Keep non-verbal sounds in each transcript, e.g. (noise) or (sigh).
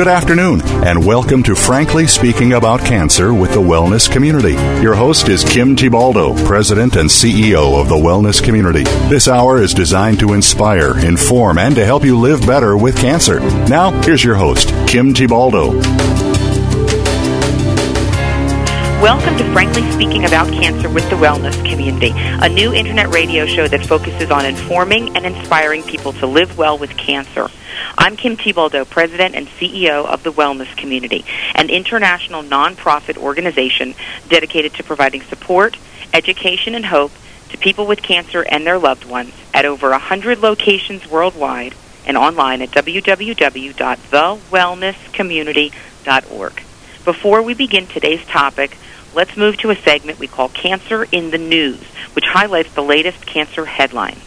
Good afternoon, and welcome to Frankly Speaking About Cancer with the Wellness Community. Your host is Kim Thiboldeaux, President and CEO of the Wellness Community. This hour is designed to inspire, inform, and to help you live better with cancer. Now, here's your host, Kim Thiboldeaux. Welcome to Frankly Speaking About Cancer with the Wellness Community, a new internet radio show that focuses on informing and inspiring people to live well with cancer. I'm Kim Thiboldeaux, President and CEO of the Wellness Community, an international nonprofit organization dedicated to providing support, education, and hope to people with cancer and their loved ones at over 100 locations worldwide and online at www.thewellnesscommunity.org. Before we begin today's topic, let's move to a segment we call Cancer in the News, which highlights the latest cancer headlines.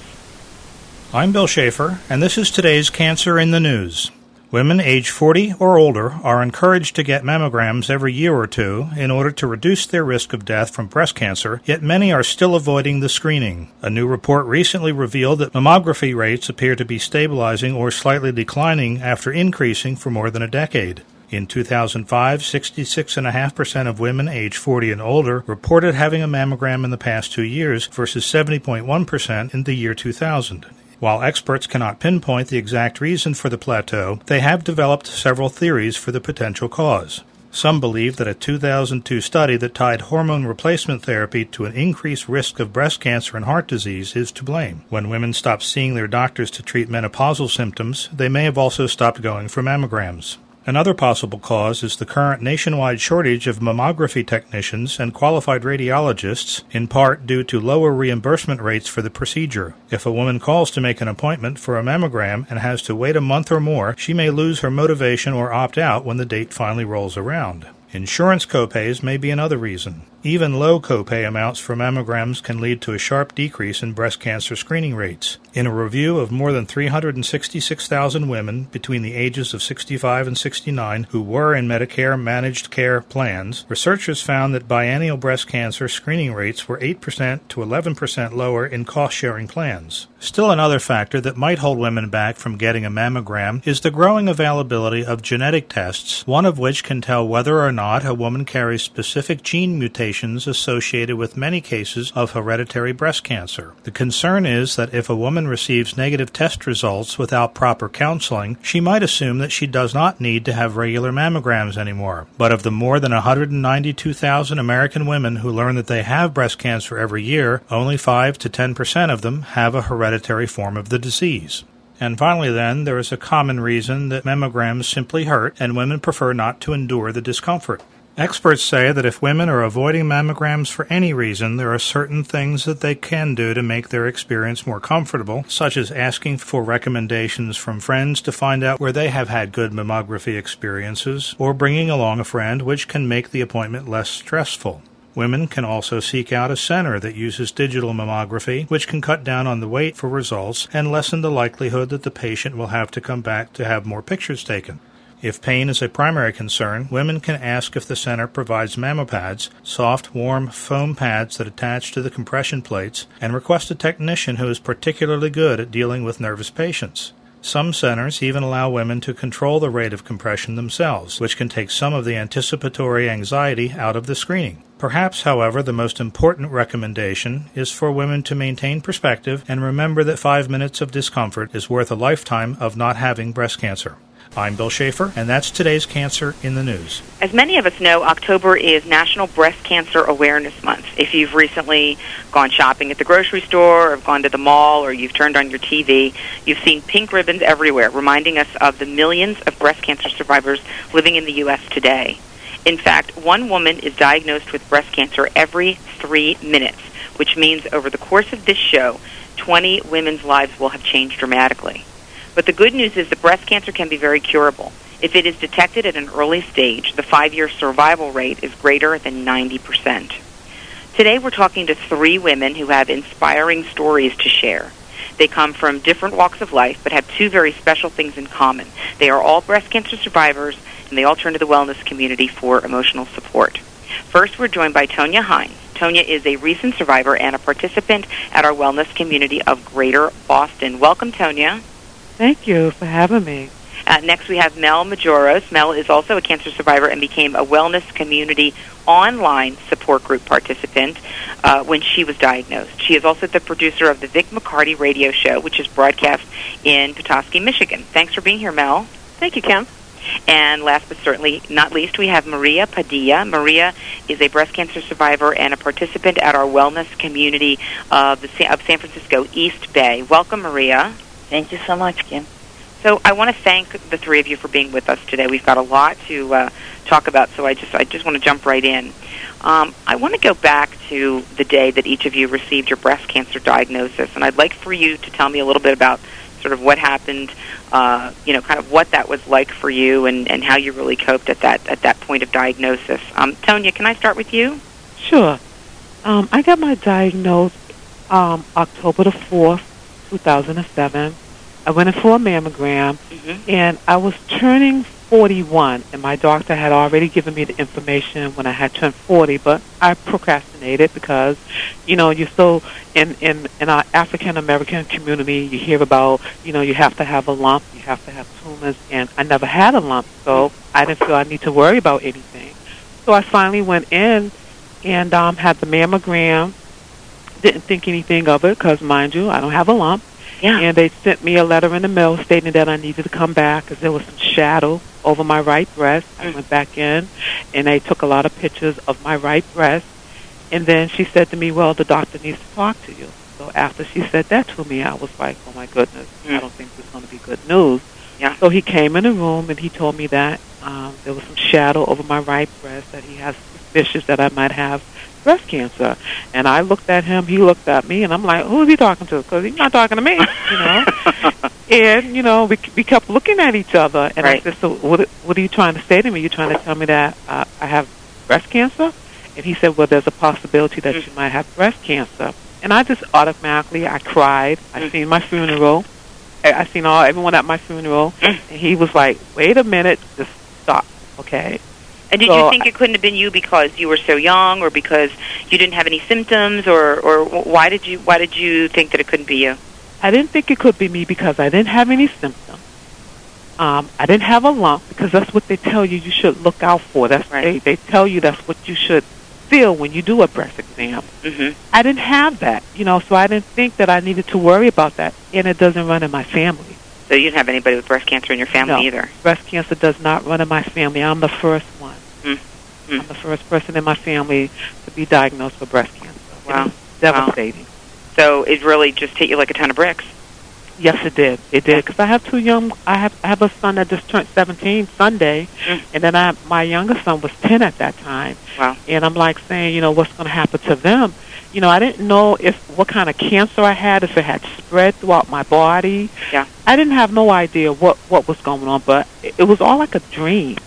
I'm Bill Schaefer, and this is today's Cancer in the News. Women age 40 or older are encouraged to get mammograms every year or two in order to reduce their risk of death from breast cancer, yet many are still avoiding the screening. A new report recently revealed that mammography rates appear to be stabilizing or slightly declining after increasing for more than a decade. In 2005, 66.5% of women age 40 and older reported having a mammogram in the past two years versus 70.1% in the year 2000. While experts cannot pinpoint the exact reason for the plateau, they have developed several theories for the potential cause. Some believe that a 2002 study that tied hormone replacement therapy to an increased risk of breast cancer and heart disease is to blame. When women stop seeing their doctors to treat menopausal symptoms, they may have also stopped going for mammograms. Another possible cause is the current nationwide shortage of mammography technicians and qualified radiologists, in part due to lower reimbursement rates for the procedure. If a woman calls to make an appointment for a mammogram and has to wait a month or more, she may lose her motivation or opt out when the date finally rolls around. Insurance copays may be another reason. Even low copay amounts for mammograms can lead to a sharp decrease in breast cancer screening rates. In a review of more than 366,000 women between the ages of 65 and 69 who were in Medicare managed care plans, researchers found that biennial breast cancer screening rates were 8% to 11% lower in cost sharing plans. Still, another factor that might hold women back from getting a mammogram is the growing availability of genetic tests, one of which can tell whether or not a woman carries specific gene mutations associated with many cases of hereditary breast cancer. The concern is that if a woman receives negative test results without proper counseling, she might assume that she does not need to have regular mammograms anymore. But of the more than 192,000 American women who learn that they have breast cancer every year, only 5 to 10 percent of them have a hereditary hereditary form of the disease. And finally, then, there is a common reason that mammograms simply hurt and women prefer not to endure the discomfort. Experts say that if women are avoiding mammograms for any reason, there are certain things that they can do to make their experience more comfortable, such as asking for recommendations from friends to find out where they have had good mammography experiences, or bringing along a friend, which can make the appointment less stressful. Women can also seek out a center that uses digital mammography, which can cut down on the wait for results and lessen the likelihood that the patient will have to come back to have more pictures taken. If pain is a primary concern, women can ask if the center provides mammopads, soft, warm foam pads that attach to the compression plates, and request a technician who is particularly good at dealing with nervous patients. Some centers even allow women to control the rate of compression themselves, which can take some of the anticipatory anxiety out of the screening. Perhaps, however, the most important recommendation is for women to maintain perspective and remember that five minutes of discomfort is worth a lifetime of not having breast cancer. I'm Bill Schaefer, and that's today's Cancer in the News. As many of us know, October is National Breast Cancer Awareness Month. If you've recently gone shopping at the grocery store, or gone to the mall, or you've turned on your TV, you've seen pink ribbons everywhere, reminding us of the millions of breast cancer survivors living in the U.S. today. In fact, one woman is diagnosed with breast cancer every three minutes, which means over the course of this show, 20 women's lives will have changed dramatically. But the good news is that breast cancer can be very curable. If it is detected at an early stage, the five year survival rate is greater than 90%. Today we're talking to three women who have inspiring stories to share. They come from different walks of life, but have two very special things in common. They are all breast cancer survivors, and they all turn to the wellness community for emotional support. First, we're joined by Tonya Hines. Tonya is a recent survivor and a participant at our wellness community of Greater Boston. Welcome, Tonya. Thank you for having me. Uh, next, we have Mel Majoros. Mel is also a cancer survivor and became a wellness community online support group participant uh, when she was diagnosed. She is also the producer of the Vic McCarty radio show, which is broadcast in Petoskey, Michigan. Thanks for being here, Mel. Thank you, Kim. And last but certainly not least, we have Maria Padilla. Maria is a breast cancer survivor and a participant at our wellness community of, the, of San Francisco East Bay. Welcome, Maria. Thank you so much, Kim. So I want to thank the three of you for being with us today. We've got a lot to uh, talk about, so I just I just want to jump right in. Um, I want to go back to the day that each of you received your breast cancer diagnosis, and I'd like for you to tell me a little bit about sort of what happened, uh, you know, kind of what that was like for you, and, and how you really coped at that at that point of diagnosis. Um, Tonya, can I start with you? Sure. Um, I got my diagnosis um, October the fourth, two thousand and seven. I went in for a mammogram, mm-hmm. and I was turning 41, and my doctor had already given me the information when I had turned 40, but I procrastinated because, you know, you're so in in in our African American community, you hear about, you know, you have to have a lump, you have to have tumors, and I never had a lump, so I didn't feel I need to worry about anything. So I finally went in and um, had the mammogram. Didn't think anything of it because, mind you, I don't have a lump. Yeah. And they sent me a letter in the mail stating that I needed to come back because there was some shadow over my right breast. I Mm. went back in, and they took a lot of pictures of my right breast. And then she said to me, "Well, the doctor needs to talk to you." So after she said that to me, I was like, "Oh my goodness, Mm. I don't think this is going to be good news." Yeah. So he came in the room and he told me that um, there was some shadow over my right breast that he has suspicions that I might have breast cancer. And I looked at him, he looked at me, and I'm like, who is he talking to? Because he's not talking to me, you know. (laughs) and you know, we we kept looking at each other, and Right. I said, so what what are you trying to say to me? You trying to tell me that uh, I have breast cancer? And he said, well, there's a possibility that Mm. you might have breast cancer. And I just automatically, I cried. I Mm. seen my funeral. I, I seen all everyone at my funeral, Mm. and he was like, "Wait a minute, just stop, okay?" And did So you think it couldn't have been you because you were so young, or because you didn't have any symptoms, or or why did you why did you think that it couldn't be you? I didn't think it could be me because I didn't have any symptoms. Um, I didn't have a lump because that's what they tell you you should look out for. That's Right. they they tell you that's what you should feel when you do a breast exam. hmm I didn't have that, you know, so I didn't think that I needed to worry about that, and it doesn't run in my family. So you didn't have anybody with breast cancer in your family No. either. Breast cancer does not run in my family. I'm the first one. Mm. Mm. I'm the first person in my family to be diagnosed with breast cancer. Wow. Devastating. So it really just hit you like a ton of bricks. Yes, it did. It did because I have two young. I have I have a son that just turned 17 Sunday, Mm. and then I my youngest son was 10 at that time. Wow. And I'm like saying, you know, what's going to happen to them? You know, I didn't know if what kind of cancer I had, if it had spread throughout my body. Yeah. I didn't have no idea what what was going on, but it, it was all like a dream.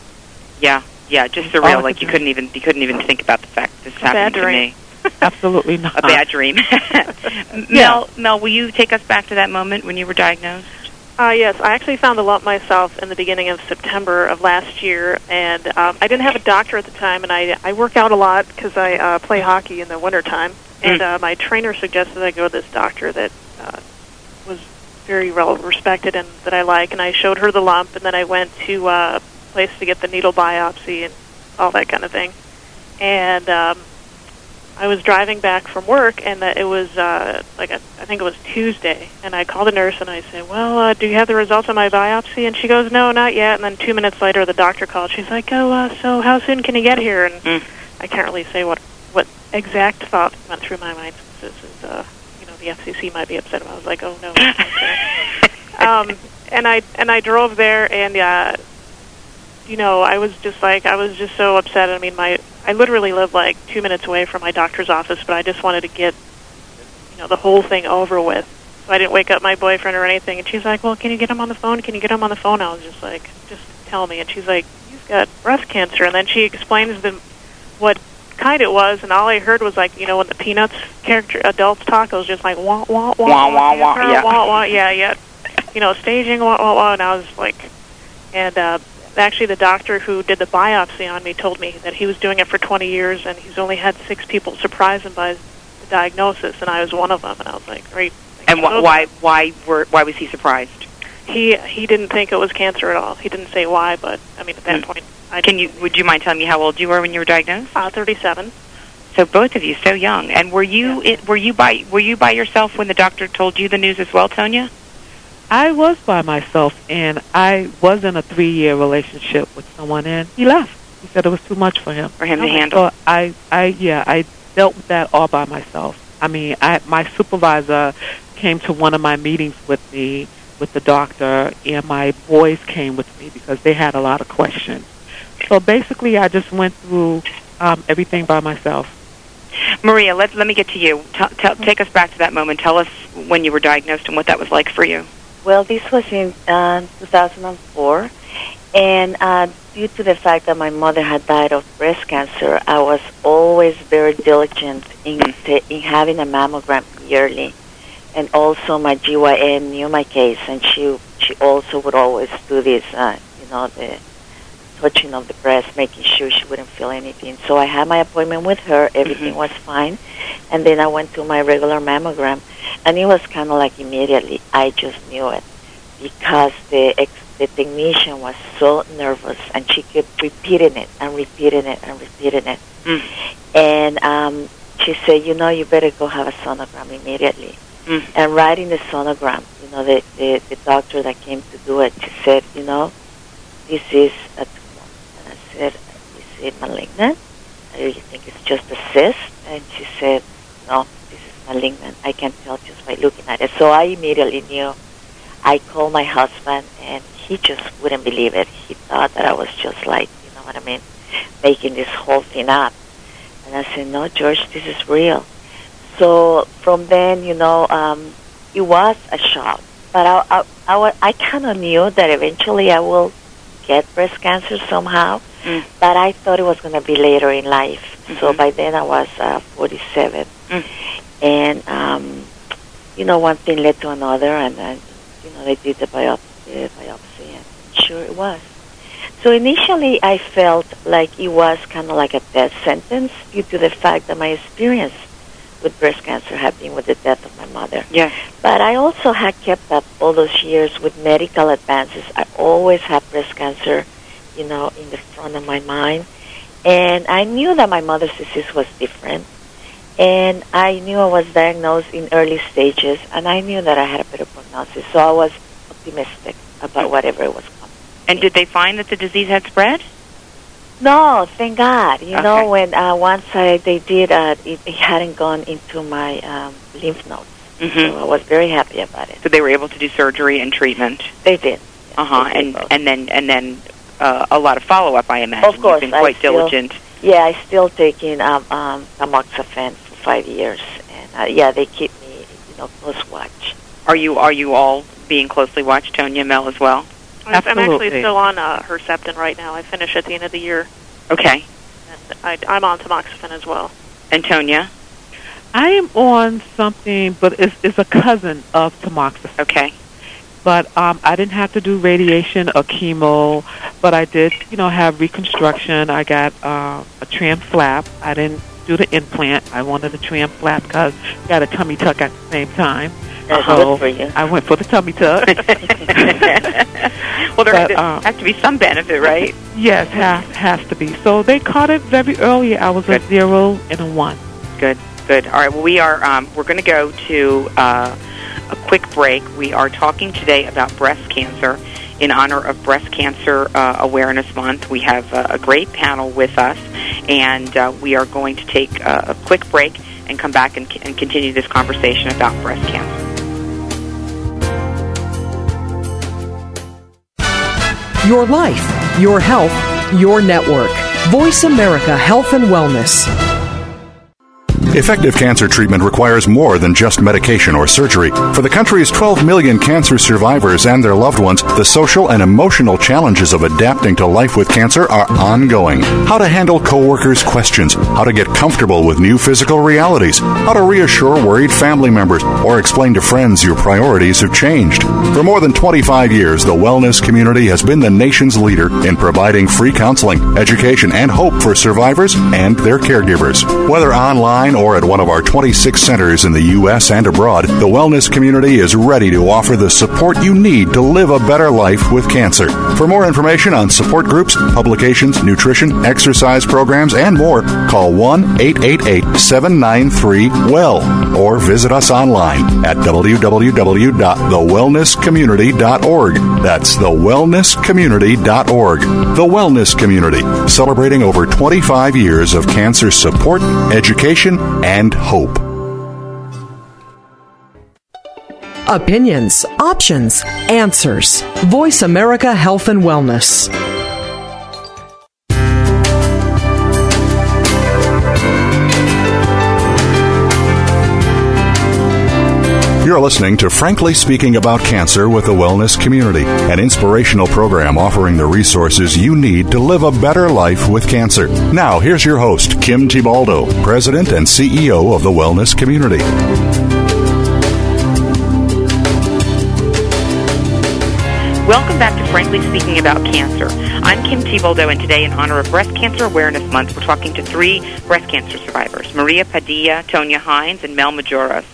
Yeah, yeah, just Oh, surreal. I Like you could- couldn't even you couldn't even think about the fact that this is happening to me. Absolutely not. A bad dream. (laughs) (laughs) (laughs) Mel, Mel, will you take us back to that moment when you were diagnosed? Uh, yes, I actually found the lump myself in the beginning of September of last year, and um, I didn't have a doctor at the time, and I I work out a lot because I uh, play hockey in the wintertime, and uh, my trainer suggested I go to this doctor that uh, was very well respected and that I like, and I showed her the lump, and then I went to uh, a place to get the needle biopsy and all that kind of thing, and um, I was driving back from work, and uh, it was uh, like a, I think it was Tuesday, and I called the nurse and I said, "Well, uh, do you have the results of my biopsy?" And she goes, "No, not yet." And then two minutes later, the doctor called. She's like, "Oh, uh, so how soon can you get here?" And Mm. I can't really say what what exact thought went through my mind. Since this is, uh, you know, the FCC might be upset. I was like, "Oh no." (laughs) um, and I and I drove there, and uh, you know, I was just like, I was just so upset. I mean, my I literally live like two minutes away from my doctor's office, but I just wanted to get, you know, the whole thing over with. So I didn't wake up my boyfriend or anything. And she's like, "Well, can you get him on the phone? Can you get him on the phone?" I was just like, "Just tell me." And she's like, "He's got breast cancer." And then she explains the what kind it was, and all I heard was like, you know, when the Peanuts character adults talk, it was just like wah wah wah Wah, wah, wah, cancer, yeah. wah wah, yeah, yeah, you know, staging wah wah wah, and I was like, and uh, actually the doctor who did the biopsy on me told me that he was doing it for 20 years, and he's only had six people surprise him by the diagnosis, and I was one of them, and I was like, great. And wh- why why were why was he surprised? He he didn't think it was cancer at all. He didn't say why, but I mean at that Hmm. point, I Can you would you mind telling me how old you were when you were diagnosed? uh, 37. So both of you so young. And were you it, were you by were you by yourself when the doctor told you the news as well, Tonya? I was by myself, and I was in a three-year relationship with someone, and he left. He said it was too much for him. For him to handle. So I, I, yeah, I dealt with that all by myself. I mean, I, my supervisor came to one of my meetings with me, with the doctor, and my boys came with me because they had a lot of questions. So basically, I just went through um, everything by myself. Maria, let let me get to you. T- t- take us back to that moment. Tell us when you were diagnosed and what that was like for you. Well, this was in uh, 2004, and uh, due to the fact that my mother had died of breast cancer, I was always very diligent in ta in having a mammogram yearly, and also my GYN knew my case, and she she also would always do this, uh, you know, the touching of the breast, making sure she wouldn't feel anything. So I had my appointment with her. Everything Mhm. was fine, and then I went to my regular mammogram, and it was kind of like immediately. I just knew it because the ex- the technician was so nervous, and she kept repeating it and repeating it and repeating it. Mm. And um, she said, "You know, you better go have a sonogram immediately." Mm. And right in the sonogram, you know, the, the the doctor that came to do it, she said, "You know, this is a tumor." And I said, "Is it malignant? I think it's just a cyst." And she said, "No, this is malignant. I can tell just by looking at it." So I immediately knew. I called my husband, and he just wouldn't believe it. He thought that I was just like, you know what I mean, making this whole thing up. And I said, "No, George, this is real." So from then, you know, um, it was a shock. But I, I, I, I kind of knew that eventually I will get breast cancer somehow. Mm. But I thought it was going to be later in life. So Mhm. by then I was uh, 47. Mm. And, um, you know, one thing led to another, and then, you know, they did the biopsy, biopsy and sure it was. So initially I felt like it was kind of like a death sentence due to the fact that my experience with breast cancer had been with the death of my mother. Yes. But I also had kept up all those years with medical advances. I always had breast cancer, you know, in the front of my mind. And I knew that my mother's disease was different. And I knew I was diagnosed in early stages, and I knew that I had a better prognosis. So I was optimistic about whatever it was coming. And did they find that the disease had spread? No, thank God. You Okay. know, when uh, once I, they did, uh, it, it hadn't gone into my um, lymph nodes. Mm-hmm. So I was very happy about it. So they were able to do surgery and treatment. They did. Uh huh. And and then and then uh, a lot of follow up. I imagine. Of course, You've been I quite still- diligent. Yeah, I still taking um, um, tamoxifen for five years, and uh, yeah, they keep me, you know, close watch. Are you are you all being closely watched, Tonya Mel as well? Absolutely. I'm actually still on uh, Herceptin right now. I finish at the end of the year, Okay. and I, I'm on tamoxifen as well. And Tonya. I am on something, but it's, it's a cousin of tamoxifen. Okay. But um, I didn't have to do radiation or chemo, but I did, you know, have reconstruction. I got uh, a tram flap. I didn't do the implant. I wanted a tram flap because I got a tummy tuck at the same time. That's So good for you. I went for the tummy tuck. (laughs) well, there, But, um, has to be some benefit, right? yes, has has to be. So they caught it very early. I was Good. a zero and a one. Good, good. All right. Well, we are. Um, we're going to go to uh, quick break. We are talking today about breast cancer in honor of Breast Cancer uh, Awareness Month. We have uh, a great panel with us, and uh, we are going to take uh, a quick break and come back and, and continue this conversation about breast cancer. Your life, your health, your network. Voice America Health and Wellness. Effective cancer treatment requires more than just medication or surgery. For the country's 12 million cancer survivors and their loved ones, the social and emotional challenges of adapting to life with cancer are ongoing. How to handle coworkers' questions, how to get comfortable with new physical realities, how to reassure worried family members, or explain to friends your priorities have changed. For more than 25 years, the wellness community has been the nation's leader in providing free counseling, education, and hope for survivors and their caregivers. Whether online or at one of our 26 centers in the U.S. and abroad, the wellness community is ready to offer the support you need to live a better life with cancer. For more information on support groups, publications, nutrition, exercise programs, and more, call 1 888 793 WELL or visit us online at www.thewellnesscommunity.org. That's thewellnesscommunity.org. The Wellness Community, celebrating over 25 years of cancer support, education, and hope. Opinions, options, answers. Voice America Health and Wellness. You're listening to Frankly Speaking About Cancer with the Wellness Community, an inspirational program offering the resources you need to live a better life with cancer. Now, here's your host, Kim Thiboldeaux, President and CEO of the Wellness Community. Welcome back to Frankly Speaking About Cancer. I'm Kim Thiboldeaux, and today, in honor of Breast Cancer Awareness Month, we're talking to three breast cancer survivors Maria Padilla, Tonya Hines, and Mel Majoros.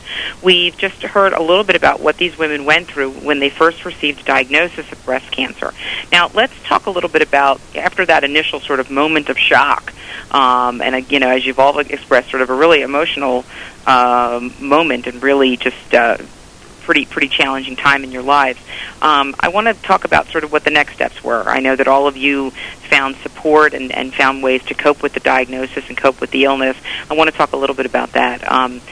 We've just heard a little bit about what these women went through when they first received a diagnosis of breast cancer. Now, let's talk a little bit about after that initial sort of moment of shock, um, and you know, as you've all expressed, sort of a really emotional um, moment, and really just. Uh, pretty pretty challenging time in your lives. Um, I want to talk about sort of what the next steps were. I know that all of you found support and, and found ways to cope with the diagnosis and cope with the illness. I want to talk a little bit about that. Um,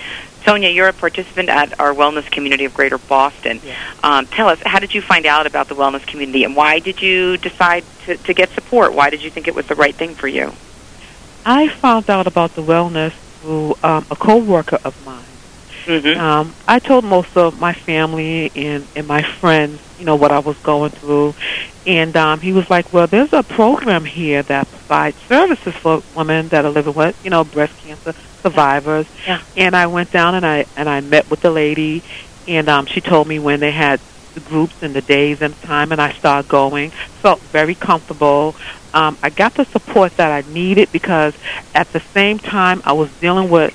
Tonya, you're a participant at our wellness community of Greater Boston. Yeah. Um, tell us, how did you find out about the wellness community, and why did you decide to, to get support? Why did you think it was the right thing for you? I found out about the wellness through um, a coworker of mine. Mm-hmm. Um, I told most of my family and, and my friends, you know, what I was going through. And um, he was like, well, there's a program here that provides services for women that are living with, you know, breast cancer survivors. Yeah. And I went down and I and I met with the lady, and um, she told me when they had the groups and the days and time, and I started going. Felt very comfortable. Um, I got the support that I needed because at the same time I was dealing with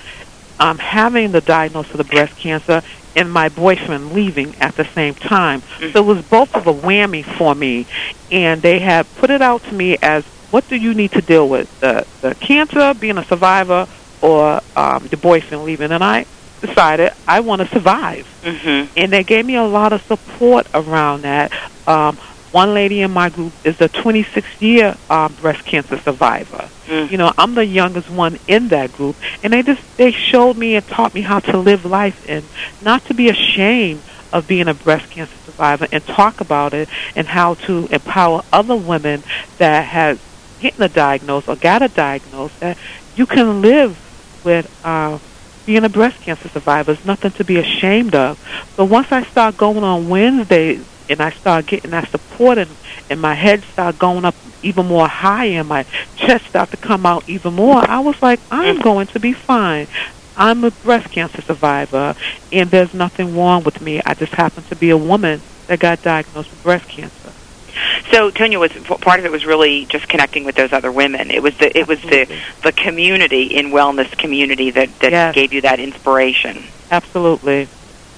um, having the diagnosis of the breast cancer and my boyfriend leaving at the same time. So it was both of a whammy for me. And they had put it out to me as what do you need to deal with? The, the cancer, being a survivor, or um, the boyfriend leaving? And I decided I want to survive. Mm-hmm. And they gave me a lot of support around that. Um, one lady in my group is a 26 year um, breast cancer survivor. Mm. You know, I'm the youngest one in that group, and they just they showed me and taught me how to live life and not to be ashamed of being a breast cancer survivor and talk about it and how to empower other women that have getting a diagnosis or got a diagnosis that you can live with uh, being a breast cancer survivor. It's nothing to be ashamed of. But once I start going on Wednesdays and I start getting that support and, and my head start going up even more high and my chest start to come out even more, I was like, I'm mm. going to be fine. I'm a breast cancer survivor and there's nothing wrong with me. I just happen to be a woman that got diagnosed with breast cancer. So Tonya was part of it was really just connecting with those other women. It was the it was the the community in wellness community that that Yes. gave you that inspiration. Absolutely.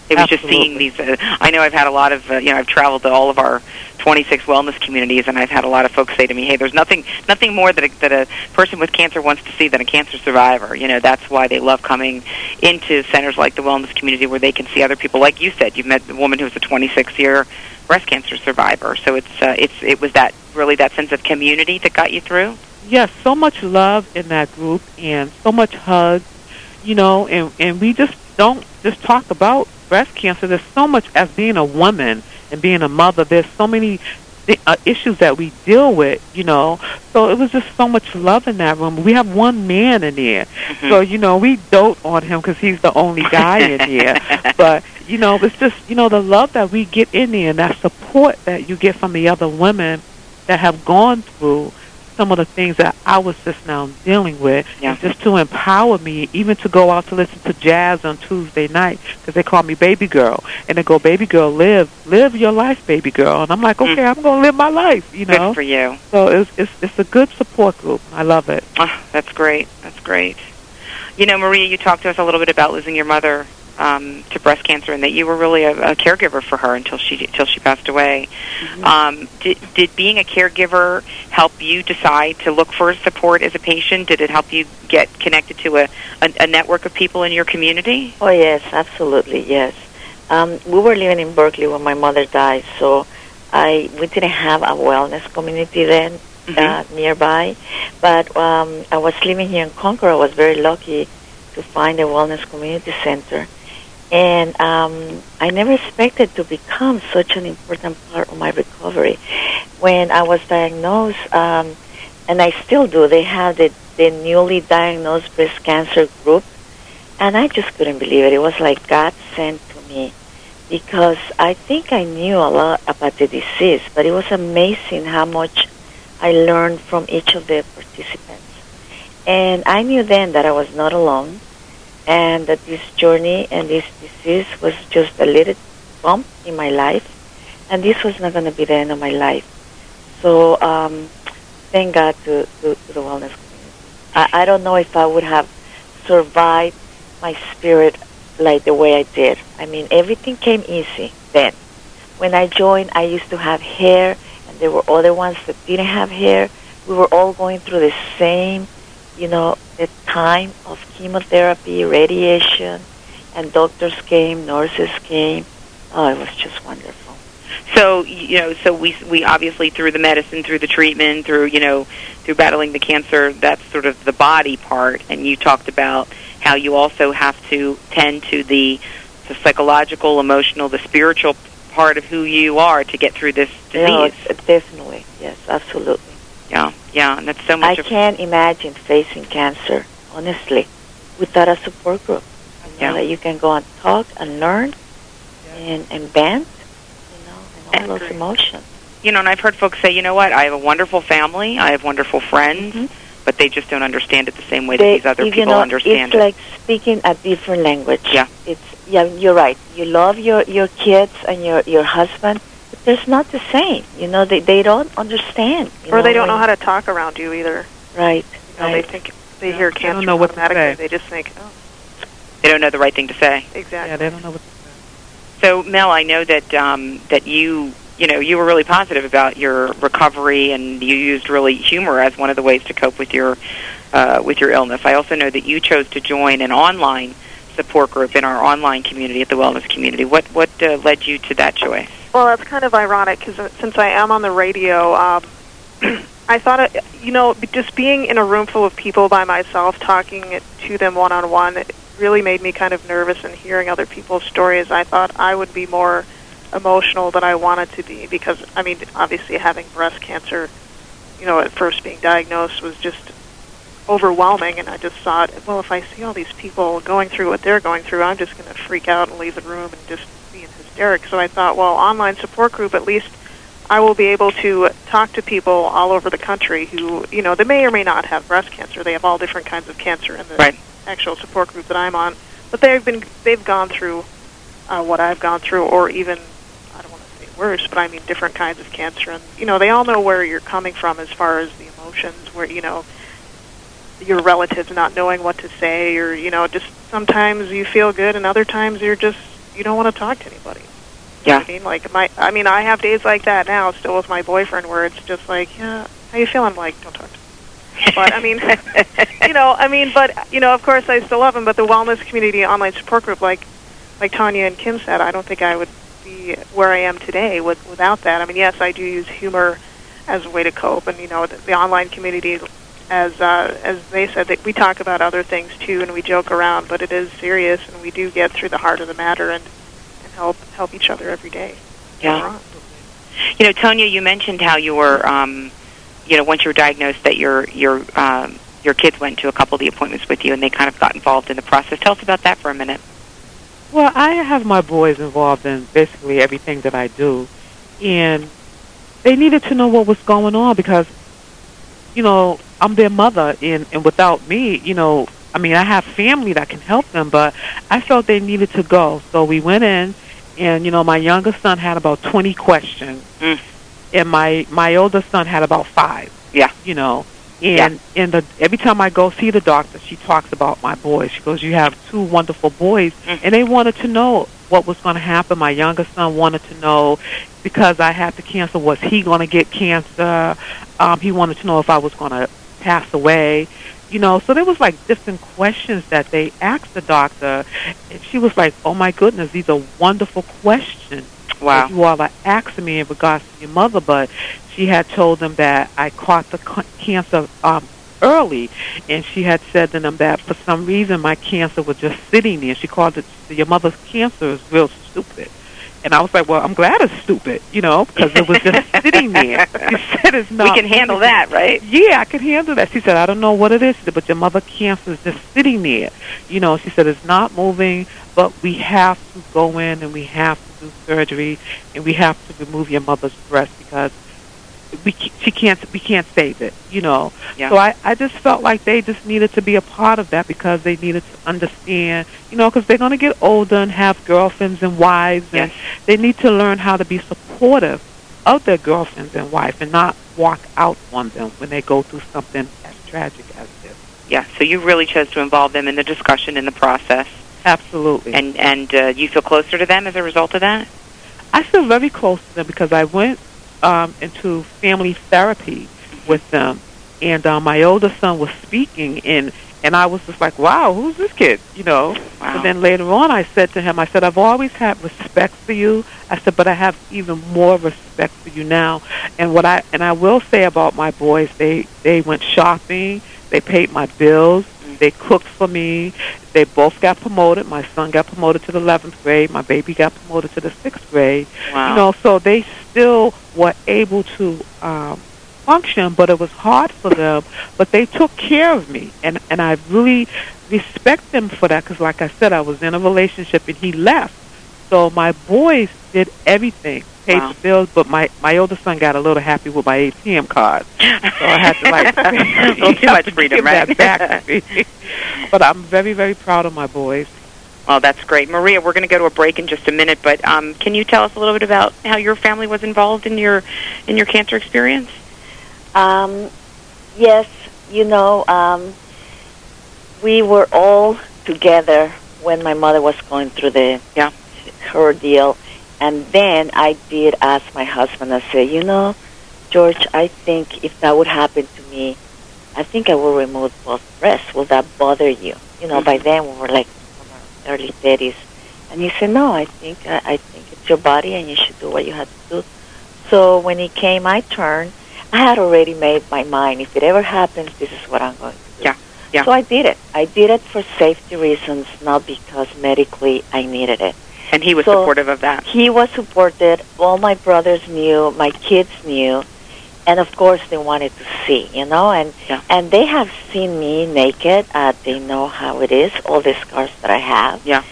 It was just seeing these. Uh, I know I've had a lot of, uh, you know, I've traveled to all of our 26 wellness communities, and I've had a lot of folks say to me, "Hey, there's nothing, nothing more that a, that a person with cancer wants to see than a cancer survivor." You know, that's why they love coming into centers like the wellness community, where they can see other people. Like you said, you've met the woman who's a 26 year breast cancer survivor. So it's, uh, it's, it was that really that sense of community that got you through. yes, so much love in that group and so much hugs, you know, and and we just don't just talk about breast cancer. There's so much as being a woman and being a mother. There's so many uh, issues that we deal with, you know. So it was just so much love in that room. We have one man in there, Mhm. so you know we dote on him because he's the only guy in here. (laughs) But you know, it's just you know the love that we get in there and that support that you get from the other women that have gone through some of the things that I was just now dealing with, Yeah. just to empower me, even to go out to listen to jazz on Tuesday night because they call me baby girl, and they go, baby girl, live, live your life, baby girl, and I'm like, okay, I'm gonna live my life, you know. Mm. Good for you. So it's it's it's a good support group. I love it. Oh, that's great. That's great. You know, Maria, you talked to us a little bit about losing your mother um, to breast cancer, and that you were really a, a caregiver for her until she until she passed away. Um, did, did being a caregiver help you decide to look for support as a patient? Did it help you get connected to a, a, a network of people in your community? Oh yes, absolutely yes. Um, we were living in Berkeley when my mother died, so I we didn't have a wellness community then uh, nearby. But um, I was living here in Concord. I was very lucky to find a wellness community center, and um, I never expected to become such an important part of my recovery. When I was diagnosed, um, and I still do, they have the the newly diagnosed breast cancer group and I just couldn't believe it. It was like God sent to me because I think I knew a lot about the disease, but it was amazing how much I learned from each of the participants. And I knew then that I was not alone and that this journey and this disease was just a little bump in my life and this was not going to be the end of my life. So um, thank God to, to, to the wellness community. I, I don't know if I would have survived my spirit like the way I did. I mean, everything came easy then. When I joined, I used to have hair, and there were other ones that didn't have hair. We were all going through the same, you know, the time of chemotherapy, radiation, and doctors came, nurses came. Oh, it was just wonderful. So you know, so we we obviously through the medicine, through the treatment, through you know, through battling the cancer, that's sort of the body part. And you talked about how you also have to tend to the the psychological, emotional, the spiritual part of who you are to get through this disease. it's- definitely. Yes, absolutely. Yeah, yeah, and that's so I much. of, can't imagine facing cancer, honestly, without a support group. You know, Yeah. that you can go and talk and learn and, and vent, you know, and all those emotions. you know, and I've heard folks say, you know what, I have a wonderful family, I have wonderful friends, Mhm. but they just don't understand it the same way They- that these other people know, understand it's it. like speaking a different language. Yeah. It's yeah, you're right. You love your your kids and your your husband, there's not the same. You know, they they don't understand. You or they don't know how to talk around you either. Right. You know, right. they think they Yeah, hear they cancer don't know what to automatically. say. They just think, oh, they don't know the right thing to say. exactly. Yeah, they don't know what to say. So, Mel, I know that um, that you you know you were really positive about your recovery, and you used really humor as one of the ways to cope with your uh, with your illness. I also know that you chose to join an online support group in our online community at the Wellness Community. What what uh, led you to that choice? Well, that's kind of ironic because since I am on the radio, um, (clears throat) I thought, it, you know, just being in a room full of people by myself, talking to them one on one, really made me kind of nervous. And hearing other people's stories, I thought I would be more emotional than I wanted to be because, I mean, obviously having breast cancer, you know, at first being diagnosed was just overwhelming and I just thought, well, if I see all these people going through what they're going through, I'm just going to freak out and leave the room and just hysterics. So I thought, well, online support group, at least I will be able to talk to people all over the country who, you know, they may or may not have breast cancer. They have all different kinds of cancer in the Right. actual support group that I'm on, but they've been they've gone through uh, what I've gone through, or even I don't want to say worse, but I mean different kinds of cancer, and you know they all know where you're coming from as far as the emotions, where you know your relatives not knowing what to say, or you know just sometimes you feel good, and other times you're just you don't want to talk to anybody. You know Yeah. I mean, like my I mean I have days like that now, still with my boyfriend, where it's just like, yeah, how you feeling? I'm like, don't talk to me. But I mean, (laughs) you know, I mean, but you know, of course, I still love him. But the wellness community online support group, like like Tonya and Kim said, I don't think I would be where I am today with, without that. I mean, yes, I do use humor as a way to cope, and you know, the, the online community, as uh, as they said, that we talk about other things too, and we joke around, but it is serious, and we do get through the heart of the matter and and help help each other every day. Yeah. You know, Tonya, you mentioned how you were, um, you know, once you were diagnosed, that your your um, your kids went to a couple of the appointments with you, and they kind of got involved in the process. Tell us about that for a minute. Well, I have my boys involved in basically everything that I do, and they needed to know what was going on because, you know, I'm their mother, and and without me, you know, I mean, I have family that can help them, but I felt they needed to go, so we went in, and you know, my youngest son had about 20 questions, Mm. and my my older son had about five. Yeah. you know. And and the every time I go see the doctor, she talks about my boys. She goes, "You have two wonderful boys," Mhm. and they wanted to know what was going to happen. My youngest son wanted to know because I had the cancer. Was he going to get cancer? Um, he wanted to know if I was going to pass away. You know, so there was like different questions that they asked the doctor, and she was like, "Oh my goodness, these are wonderful questions." Wow. that you all are asking me in regards to your mother, but she had told them that I caught the cancer um, early, and she had said to them that for some reason my cancer was just sitting there. She called it your mother's cancer is real stupid. And I was like, well, I'm glad it's stupid, you know, because it was just (laughs) sitting there. She said it's not. we can handle that, right? Yeah, I can handle that. She said, I don't know what it is, but your mother cancer is just sitting there. You know, she said it's not moving, but we have to go in and we have to do surgery and we have to remove your mother's breast because we she can't we can't save it. You know. Yeah. So I I just felt like they just needed to be a part of that because they needed to understand. You know, because they're going to get older and have girlfriends and wives, and Yes. they need to learn how to be supportive of their girlfriends and wife and not walk out on them when they go through something as tragic as this. Yeah. So you really chose to involve them in the discussion in the process, Absolutely. and and uh, you feel closer to them as a result of that. I feel very close to them because I went um, into family therapy with them, and uh, my older son was speaking, and and I was just like, "Wow, who's this kid?" You know. Wow. And then later on, I said to him, "I said I've always had respect for you. I said, but I have even more respect for you now. And what I and I will say about my boys, they they went shopping, they paid my bills, they cooked for me, they both got promoted. My son got promoted to the 11th grade. My baby got promoted to the 6th grade. Wow. You know, so they still were able to um, function, but it was hard for them. But they took care of me, and and I really respect them for that because, like I said, I was in a relationship and he left. So my boys did everything, paid Wow. the bills, but my my older son got a little happy with my ATM card, so I had to like A little too much to freedom, give right? that back to (laughs) me. but I'm very very proud of my boys. Well, that's great, Maria. We're going to go to a break in just a minute, but um, can you tell us a little bit about how your family was involved in your in your cancer experience? Um, yes, you know, um, we were all together when my mother was going through the Yeah. her deal, and then I did ask my husband. I said, you know, George, I think if that would happen to me, I think I will remove both breasts. Will that bother you? You know, by mm-hmm. then we were like in our early thirties, and he said, no, I think I, I think it's your body, and you should do what you have to do. So when it came my turn, I had already made my mind. If it ever happens, this is what I'm going to do. Yeah, yeah. So I did it. I did it for safety reasons, not because medically I needed it. And he was So- supportive of that. He was supported. All my brothers knew. My kids knew, and of course they wanted to see. You know, and Yeah. and they have seen me naked. Uh, they know how it is. All the scars that I have. Yeah.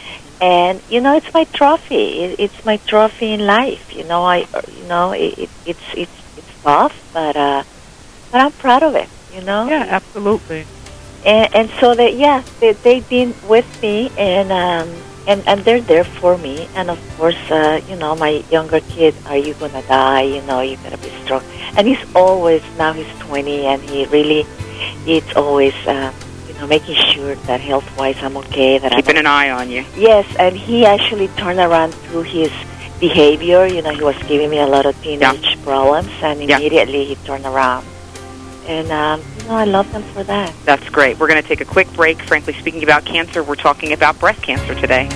And you know, it's my trophy. It, it's my trophy in life. You know, I uh, you know it, it, it's it's it's tough, but uh, but I'm proud of it. You know. Yeah, absolutely. And, and so that yeah, they they've been with me and um and and they're there for me. And of course, uh, you know, my younger kid, are you gonna die? You know, you gotta be strong. And he's always now he's 20, and he really, it's always. Uh, you know, making sure that health-wise I'm okay. That Keeping I'm an eye on you. Yes, and he actually turned around through his behavior. You know, he was giving me a lot of teenage problems, and Yeah. immediately he turned around. And um, you know, I love them for that. That's great. We're going to take a quick break. Frankly speaking about cancer, we're talking about breast cancer today.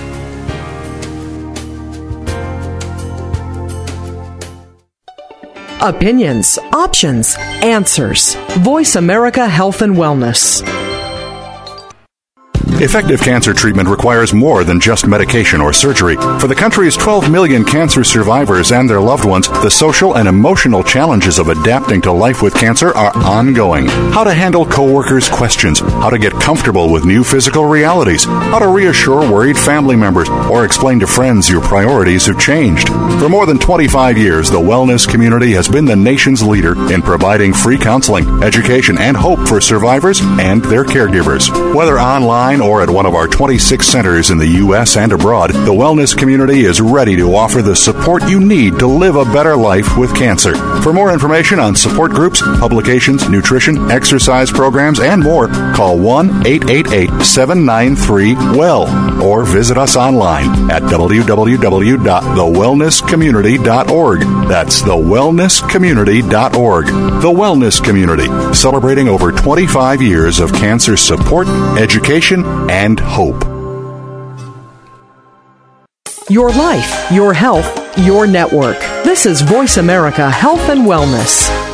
Opinions, options, answers. Voice America Health and Wellness. Effective cancer treatment requires more than just medication or surgery. For the country's 12 million cancer survivors and their loved ones, the social and emotional challenges of adapting to life with cancer are ongoing. How to handle coworkers' questions, how to get comfortable with new physical realities, how to reassure worried family members, or explain to friends your priorities have changed. For more than 25 years, the wellness community has been the nation's leader in providing free counseling, education, and hope for survivors and their caregivers. Whether online or at one of our 26 centers in the U.S. and abroad, the wellness community is ready to offer the support you need to live a better life with cancer. For more information on support groups, publications, nutrition, exercise programs, and more, call 1 888 793 WELL or visit us online at www.thewellnesscommunity.org. That's thewellnesscommunity.org. The Wellness Community, celebrating over 25 years of cancer support, education, and hope. Your life, your health, your network. This is Voice America Health and Wellness.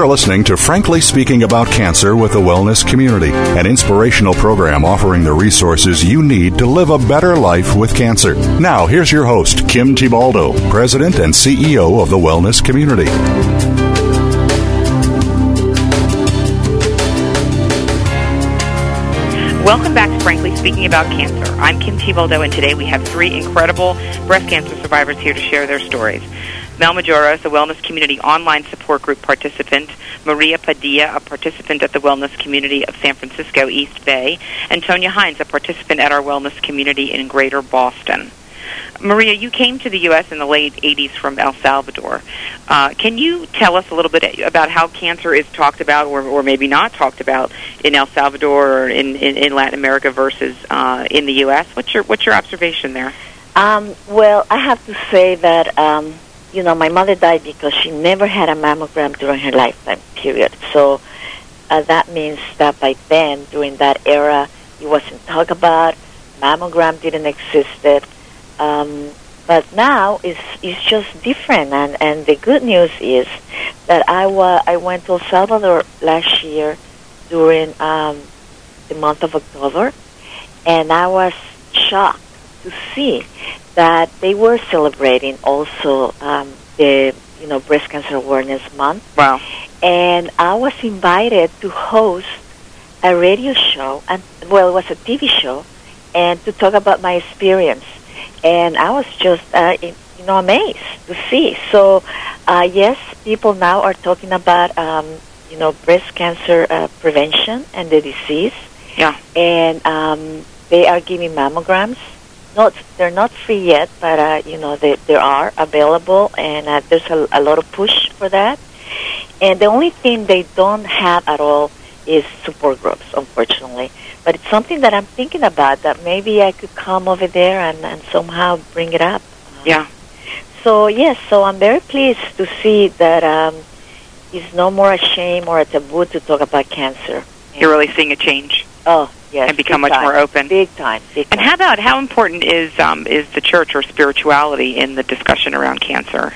You're listening to Frankly Speaking About Cancer with the Wellness Community, an inspirational program offering the resources you need to live a better life with cancer. Now, here's your host, Kim Thiboldeaux, President and CEO of the Wellness Community. Welcome back to Frankly Speaking About Cancer. I'm Kim Thiboldeaux, and today we have three incredible breast cancer survivors here to share their stories. Mel Majoros, a Wellness Community online support group participant, Maria Padilla, a participant at the Wellness Community of San Francisco East Bay, and Tonya Hines, a participant at our Wellness Community in Greater Boston. Maria, you came to the U.S. in the late 80s from El Salvador. Uh, can you tell us a little bit about how cancer is talked about or, or maybe not talked about in El Salvador or in, in, in Latin America versus uh, in the U.S.? What's your, what's your observation there? Um, well, I have to say that, um, you know, my mother died because she never had a mammogram during her lifetime, period. So uh, that means that by then, during that era, it wasn't talked about, mammogram didn't exist. Um, but now it's it's just different, and and the good news is that I wa- I went to El Salvador last year during um, the month of October, and I was shocked to see that they were celebrating also um, the you know breast cancer awareness month. Wow! And I was invited to host a radio show, and well, it was a TV show, and to talk about my experience and I was just uh, you know amazed to see. So uh, yes, people now are talking about um, you know breast cancer uh, prevention and the disease. Yeah, and um, they are giving mammograms. Not they're not free yet, but uh, you know they they are available, and uh, there's a, a lot of push for that. And the only thing they don't have at all is support groups, unfortunately. But it's something that I'm thinking about that maybe I could come over there and, and somehow bring it up. Yeah. So yes, so I'm very pleased to see that um, it's no more a shame or a taboo to talk about cancer. You're really seeing a change. Oh yes, and become much time. more open. Big time. Big time. And how about how important is um, is the church or spirituality in the discussion around cancer?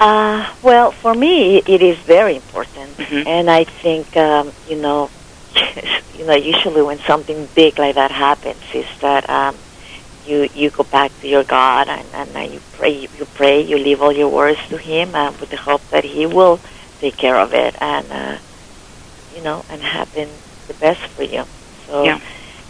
Uh, well, for me, it is very important, Mhm. and I think um, you know, (laughs) you know, usually when something big like that happens, is that um, you you go back to your God and, and uh, you pray, you pray, you leave all your worries to Him, uh, with the hope that He will take care of it and uh, you know, and happen the best for you. So, Yeah.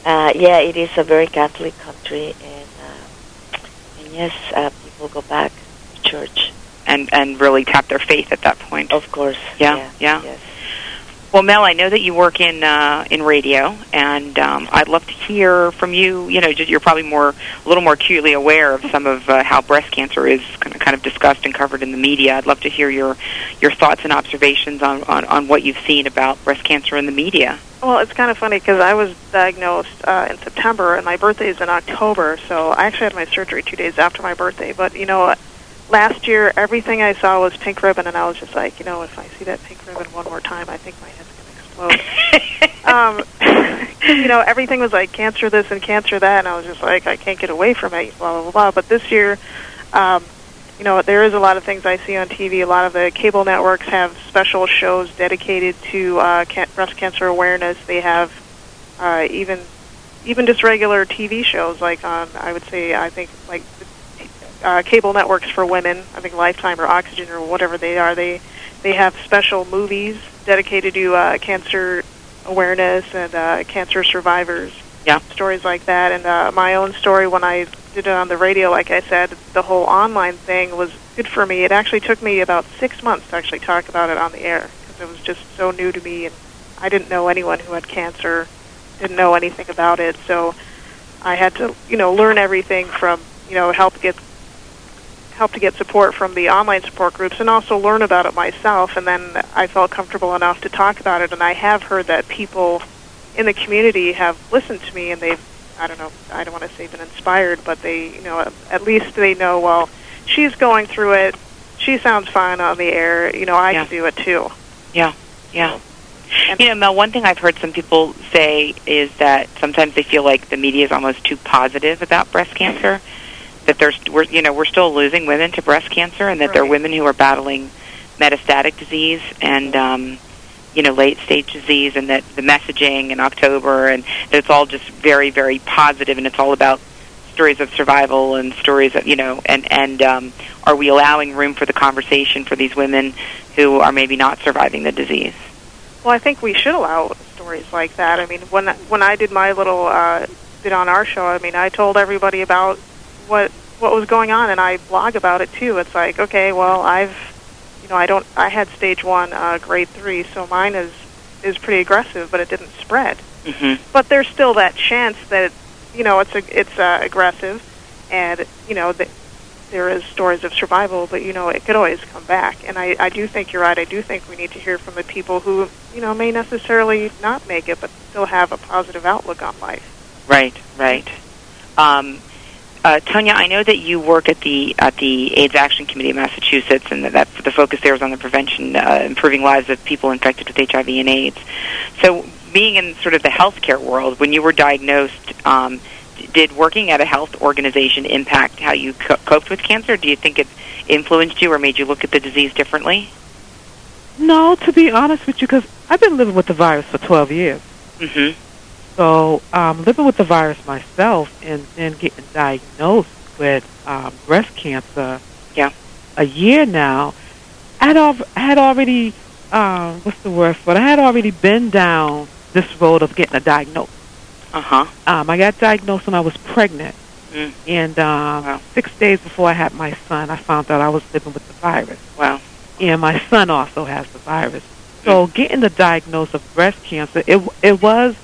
uh, yeah, it is a very Catholic country, and uh, and yes, uh, people go back to church. And and really tap their faith at that point. Of course. Yeah, yeah. Yes. Well, Mel, I know that you work in uh, in radio, and um, I'd love to hear from you. You know, you're probably more a little more acutely aware of some of uh, how breast cancer is kind of, discussed and covered in the media. I'd love to hear your your thoughts and observations on, on, on what you've seen about breast cancer in the media. Well, it's kind of funny because I was diagnosed uh, in September and my birthday is in October, so I actually had my surgery two days after my birthday. But you know, last year everything I saw was pink ribbon, and I was just like, you know, if I see that pink ribbon one more time, I think my head's going to explode. (laughs) um, (laughs) you know, everything was like cancer this and cancer that, and I was just like, I can't get away from it, blah blah blah. blah. But this year, um, you know, there is a lot of things I see on TV. A lot of the cable networks have special shows dedicated to uh, can- breast cancer awareness. They have uh, even even just regular TV shows like on I would say I think like uh, cable networks for women. I think Lifetime or Oxygen or whatever they are. They they have special movies dedicated to uh, cancer awareness and uh, cancer survivors. Yeah. Stories like that, and uh, my own story when I did it on the radio. Like I said, the whole online thing was good for me. It actually took me about six months to actually talk about it on the air because it was just so new to me, and I didn't know anyone who had cancer, didn't know anything about it. So I had to, you know, learn everything from, you know, help get help to get support from the online support groups and also learn about it myself and then I felt comfortable enough to talk about it and I have heard that people in the community have listened to me and they've I don't know I don't want to say been inspired but they you know at least they know well she's going through it she sounds fine on the air you know I Yeah. can do it too Yeah, yeah. And- You know, Mel, one thing I've heard some people say is that sometimes they feel like the media is almost too positive about breast cancer. That there's, we're, you know, we're still losing women to breast cancer, and that there are women who are battling metastatic disease and, um, you know, late stage disease, and that the messaging in October, and that it's all just very, very positive, and it's all about stories of survival and stories of, you know, and and um, are we allowing room for the conversation for these women who are maybe not surviving the disease? Well, I think we should allow stories like that. I mean, when when I did my little uh, bit on our show, I mean, I told everybody about what what was going on, and I blog about it too. It's like, okay, well, I've, you know, I don't, I had stage one, uh, grade three, so mine is is pretty aggressive, but it didn't spread. hmm But there's still that chance that, you know, it's a, it's uh, aggressive, and you know that there is stories of survival, but you know it could always come back. And I, I do think you're right. I do think we need to hear from the people who you know may necessarily not make it, but still have a positive outlook on life. Right, right. Um, uh, Tonya, I know that you work at the at the AIDS Action Committee of Massachusetts, and that, that the focus there is on the prevention, uh, improving lives of people infected with HIV and AIDS. So, being in sort of the healthcare world, when you were diagnosed, um, did working at a health organization impact how you co- coped with cancer? Do you think it influenced you or made you look at the disease differently? No, to be honest with you, because I've been living with the virus for 12 years. Mm-hmm. So um, living with the virus myself and then getting diagnosed with um, breast cancer Yeah. a year now, I had, al- I had already, um, what's the word for it? I had already been down this road of getting a diagnosis. Uh huh. Um, I got diagnosed when I was pregnant. Mm. And um, Wow. six days before I had my son, I found out I was living with the virus. Wow. and my son also has the virus. So getting the diagnosis of breast cancer, it it was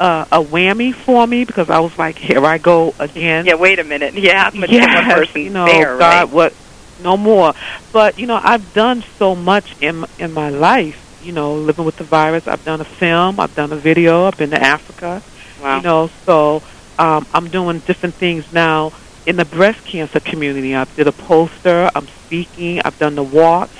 uh, a whammy for me because I was like, here I go again. Yeah. Wait a minute. Yeah. But yes, person you know, there, God, right? what? No more. But you know, I've done so much in in my life. You know, living with the virus. I've done a film. I've done a video. I've been to Africa. Wow. You know, so um, I'm doing different things now in the breast cancer community. I did a poster. I'm speaking. I've done the walk.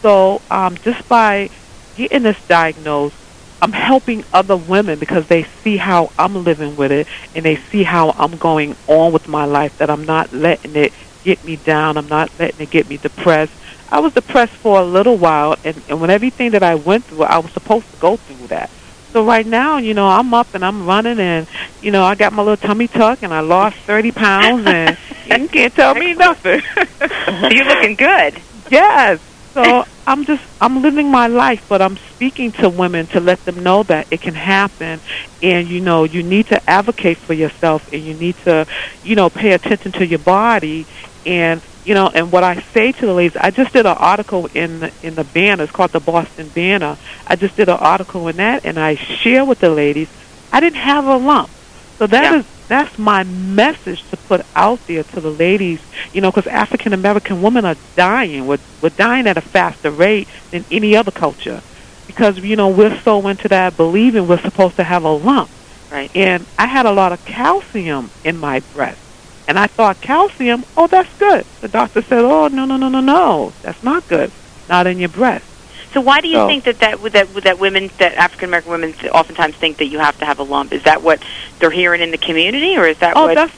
So um, just by getting this diagnosed, I'm helping other women because they see how I'm living with it and they see how I'm going on with my life. That I'm not letting it get me down. I'm not letting it get me depressed. I was depressed for a little while, and, and when everything that I went through, I was supposed to go through that. So right now, you know, I'm up and I'm running, and you know, I got my little tummy tuck, and I lost 30 pounds, and (laughs) you can't tell me nothing. (laughs) You're looking good. yes. So I'm just I'm living my life, but I'm speaking to women to let them know that it can happen, and you know you need to advocate for yourself, and you need to, you know, pay attention to your body, and you know, and what I say to the ladies, I just did an article in the, in the Banner. It's called the Boston Banner. I just did an article in that, and I share with the ladies. I didn't have a lump, so that is Yeah. That's my message to put out there to the ladies. You know, because African American women are dying. We're we're dying at a faster rate than any other culture, because you know we're so into that believing we're supposed to have a lump. Right. And I had a lot of calcium in my breast. And I thought calcium, oh, that's good. The doctor said, oh, no, no, no, no, no, that's not good. Not in your breast. So why do you So- think that that that that women that African American women oftentimes think that you have to have a lump? Is that what they're hearing in the community, or is that Oh, what? that's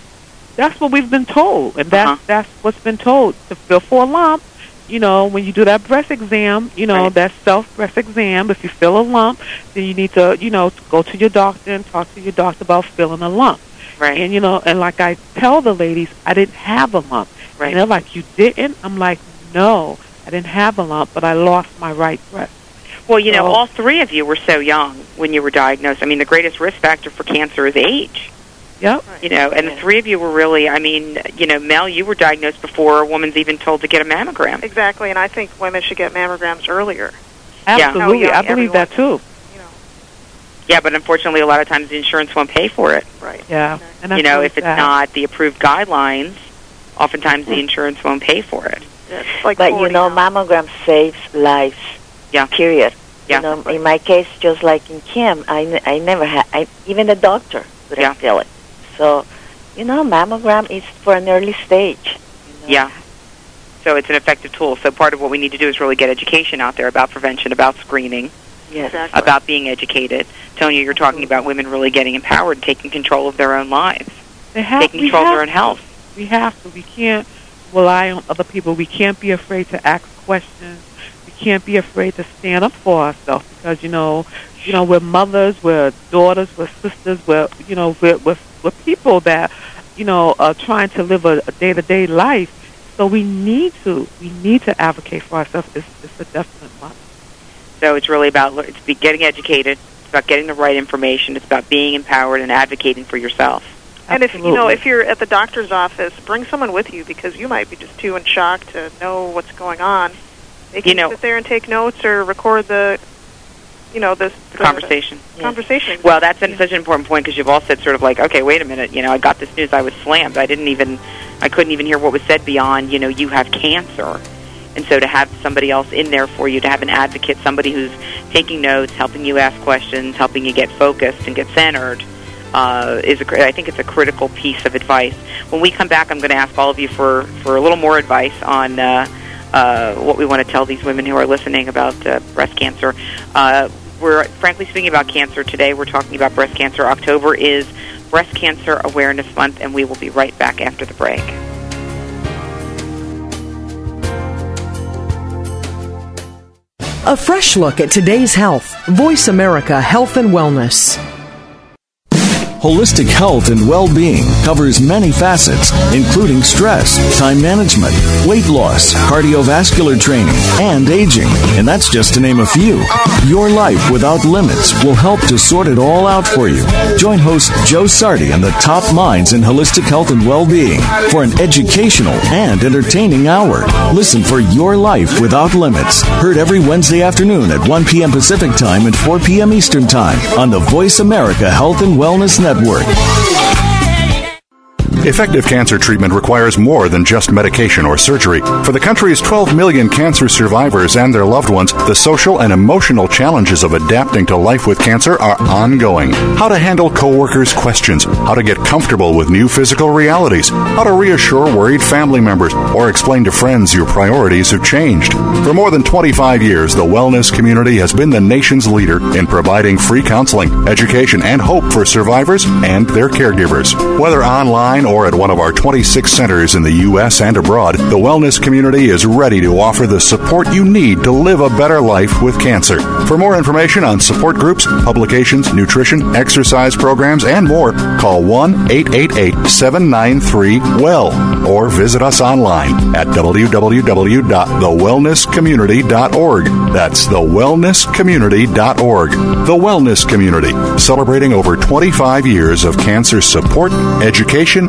that's what we've been told, and that's Uh-huh. that's what's been told to feel for a lump. You know, when you do that breast exam, you know Right. that self breast exam. If you feel a lump, then you need to, you know, go to your doctor and talk to your doctor about feeling a lump. Right. And you know, and like I tell the ladies, I didn't have a lump. Right. And they're like, "You didn't?" I'm like, "No, I didn't have a lump, but I lost my right breast." Well, you know, all three of you were so young when you were diagnosed. I mean, the greatest risk factor for cancer is age. Yep. You know, and the three of you were really. I mean, you know, Mel, you were diagnosed before a woman's even told to get a mammogram. Exactly, and I think women should get mammograms earlier. Absolutely, Yeah. I believe that too. You know, Yeah, but unfortunately, a lot of times the insurance won't pay for it. right? Yeah, and you know, if it's sad. not the approved guidelines, oftentimes the hmm. insurance won't pay for it. It's like But you know, now. mammogram saves lives. Yeah. Period. Yeah. You know, in my case, just like in Kim, I, n- I never had. I even the doctor couldn't Yeah. feel it. So, you know, mammogram is for an early stage. You know? Yeah. So it's an effective tool. So part of what we need to do is really get education out there about prevention, about screening, Yes. Exactly. about being educated. Tonya, you're talking about women really getting empowered, taking control of their own lives, They have, taking we control of their own health. We have to. We can't rely on other people. We can't be afraid to ask questions. We can't be afraid to stand up for ourselves because you know, you know, we're mothers, we're daughters, we're sisters, we're you know, we're we're, we're people that you know are trying to live a day to day life. So we need to we need to advocate for ourselves. It's, it's a definite must. So it's really about it's be getting educated. It's about getting the right information. It's about being empowered and advocating for yourself. And if you know, if you're at the doctor's office, bring someone with you because you might be just too in shock to know what's going on. They can You know- sit there and take notes or record the, you know, this The conversation. Conversation. Well, that's an, such an important point because you've all said sort of like, okay, wait a minute, you know, I got this news, I was slammed, I didn't even, I couldn't even hear what was said beyond, you know, you have cancer, and so to have somebody else in there for you, to have an advocate, somebody who's taking notes, helping you ask questions, helping you get focused and get centered, uh, is a, I think it's a critical piece of advice. When we come back, I'm going to ask all of you for for a little more advice on. Uh, uh, what we want to tell these women who are listening about uh, breast cancer. Uh, we're frankly speaking about cancer today. We're talking about breast cancer. October is Breast Cancer Awareness Month, and we will be right back after the break. A fresh look at today's health. Voice America Health and Wellness. Holistic health and well-being covers many facets, including stress, time management, weight loss, cardiovascular training, and aging. And that's just to name a few. Your life without limits will help to sort it all out for you. Join host Joe Sardi and the top minds in holistic health and well-being for an educational and entertaining hour. Listen for Your Life Without Limits. Heard every Wednesday afternoon at 1 p.m. Pacific Time and 4 p.m. Eastern Time on the Voice America Health and Wellness Network. Network. Effective cancer treatment requires more than just medication or surgery. For the country's 12 million cancer survivors and their loved ones, the social and emotional challenges of adapting to life with cancer are ongoing. How to handle coworkers' questions, how to get comfortable with new physical realities, how to reassure worried family members, or explain to friends your priorities have changed. For more than 25 years, the wellness community has been the nation's leader in providing free counseling, education, and hope for survivors and their caregivers. Whether online or at one of our 26 centers in the U.S. and abroad, the wellness community is ready to offer the support you need to live a better life with cancer. For more information on support groups, publications, nutrition, exercise programs, and more, call 1 888 793 WELL or visit us online at www.thewellnesscommunity.org. That's thewellnesscommunity.org. The Wellness Community, celebrating over 25 years of cancer support, education,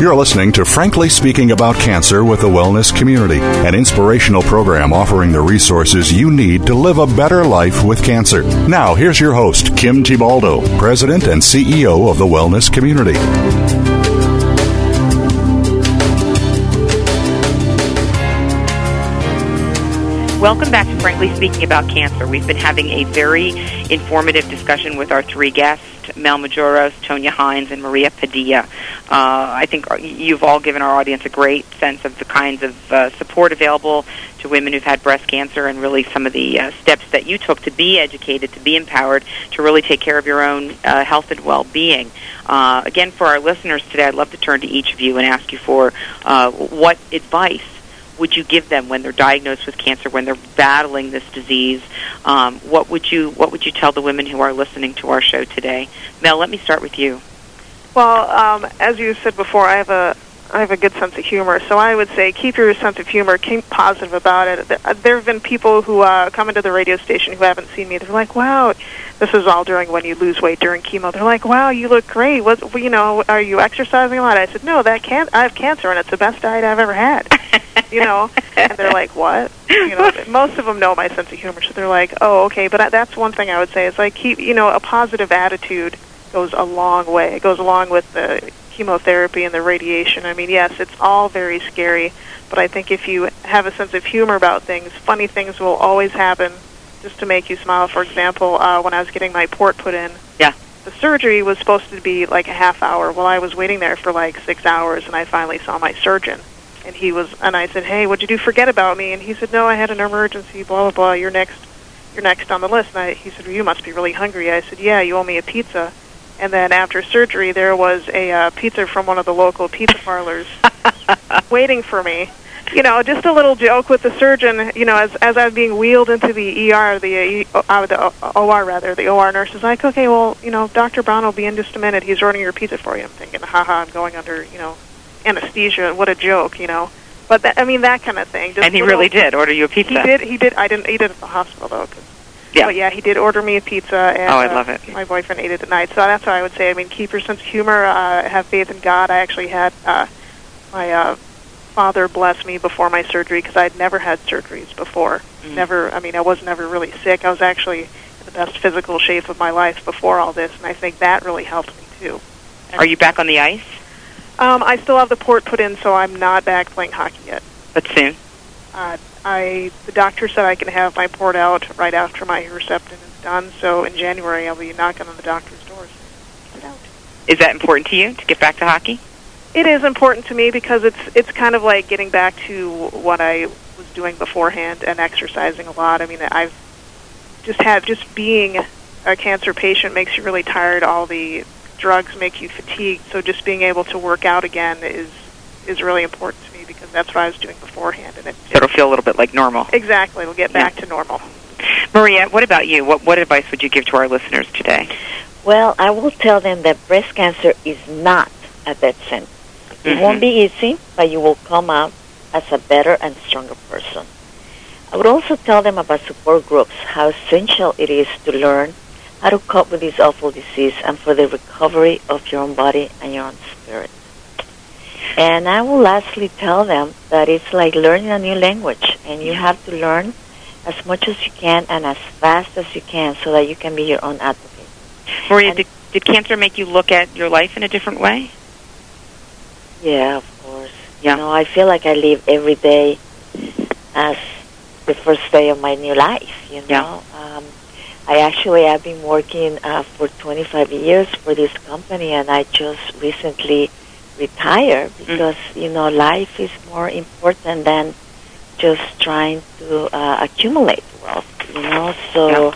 You're listening to Frankly Speaking About Cancer with the Wellness Community, an inspirational program offering the resources you need to live a better life with cancer. Now, here's your host, Kim Thiboldeaux, President and CEO of the Wellness Community. Welcome back to Frankly Speaking About Cancer. We've been having a very informative discussion with our three guests, Mel Majoros, Tonya Hines, and Maria Padilla. Uh, I think you've all given our audience a great sense of the kinds of uh, support available to women who've had breast cancer and really some of the uh, steps that you took to be educated, to be empowered, to really take care of your own uh, health and well-being. Uh, again, for our listeners today, I'd love to turn to each of you and ask you for uh, what advice would you give them when they're diagnosed with cancer, when they're battling this disease? Um, what would you What would you tell the women who are listening to our show today? Mel, let me start with you. Well, um, as you said before, I have a I have a good sense of humor, so I would say keep your sense of humor, keep positive about it. There have been people who uh, come into the radio station who haven't seen me. They're like, "Wow, this is all during when you lose weight during chemo." They're like, "Wow, you look great. What you know? Are you exercising a lot?" I said, "No, that can't. I have cancer, and it's the best diet I've ever had." (laughs) you know, and they're like, "What?" You know, (laughs) most of them know my sense of humor, so they're like, "Oh, okay." But that's one thing I would say is like keep you know a positive attitude goes a long way. It goes along with the chemotherapy and the radiation. I mean, yes, it's all very scary, but I think if you have a sense of humor about things, funny things will always happen just to make you smile. For example, uh, when I was getting my port put in, yeah, the surgery was supposed to be like a half hour. Well, I was waiting there for like six hours, and I finally saw my surgeon. And he was, and I said, "Hey, what'd you do? Forget about me?" And he said, "No, I had an emergency. Blah blah blah. You're next. You're next on the list." And I, he said, well, "You must be really hungry." I said, "Yeah, you owe me a pizza." And then after surgery, there was a uh, pizza from one of the local pizza parlors (laughs) waiting for me. You know, just a little joke with the surgeon. You know, as as I'm being wheeled into the ER, the uh, uh, the OR rather, the OR nurse is like, "Okay, well, you know, Doctor Brown will be in just a minute. He's ordering your pizza for you." I'm thinking, "Haha, I'm going under, you know, anesthesia. What a joke, you know." But that, I mean, that kind of thing. Just and he little, really did order you a pizza. He did. He did. I didn't eat it at the hospital though. Cause yeah. But yeah, he did order me a pizza, and oh, I love it. Uh, my boyfriend ate it at night. So that's what I would say. I mean, keep your sense of humor. Uh, have faith in God. I actually had uh, my uh, father bless me before my surgery because I'd never had surgeries before. Mm. Never. I mean, I was never really sick. I was actually in the best physical shape of my life before all this, and I think that really helped me too. Are you back on the ice? Um, I still have the port put in, so I'm not back playing hockey yet. But soon. Uh, I the doctor said I can have my port out right after my Herceptin is done. So in January I'll be knocking on the doctor's doors. Get out. Is that important to you to get back to hockey? It is important to me because it's it's kind of like getting back to what I was doing beforehand and exercising a lot. I mean, I've just had just being a cancer patient makes you really tired. All the drugs make you fatigued. So just being able to work out again is is really important to me because that's what I was doing beforehand, and it, so it'll feel a little bit like normal. Exactly, we'll get back yeah. to normal. Maria, what about you? What what advice would you give to our listeners today? Well, I will tell them that breast cancer is not a death sentence. It mm-hmm. won't be easy, but you will come out as a better and stronger person. I would also tell them about support groups, how essential it is to learn how to cope with this awful disease and for the recovery of your own body and your own spirit. And I will lastly tell them that it's like learning a new language, and you have to learn as much as you can and as fast as you can so that you can be your own advocate. Maria, did, did cancer make you look at your life in a different way? Yeah, of course. Yeah. You know, I feel like I live every day as the first day of my new life, you know. Yeah. Um, I actually have been working uh, for 25 years for this company, and I just recently retired because mm. you know life is more important than just trying to uh, accumulate wealth. You know, so. Yeah.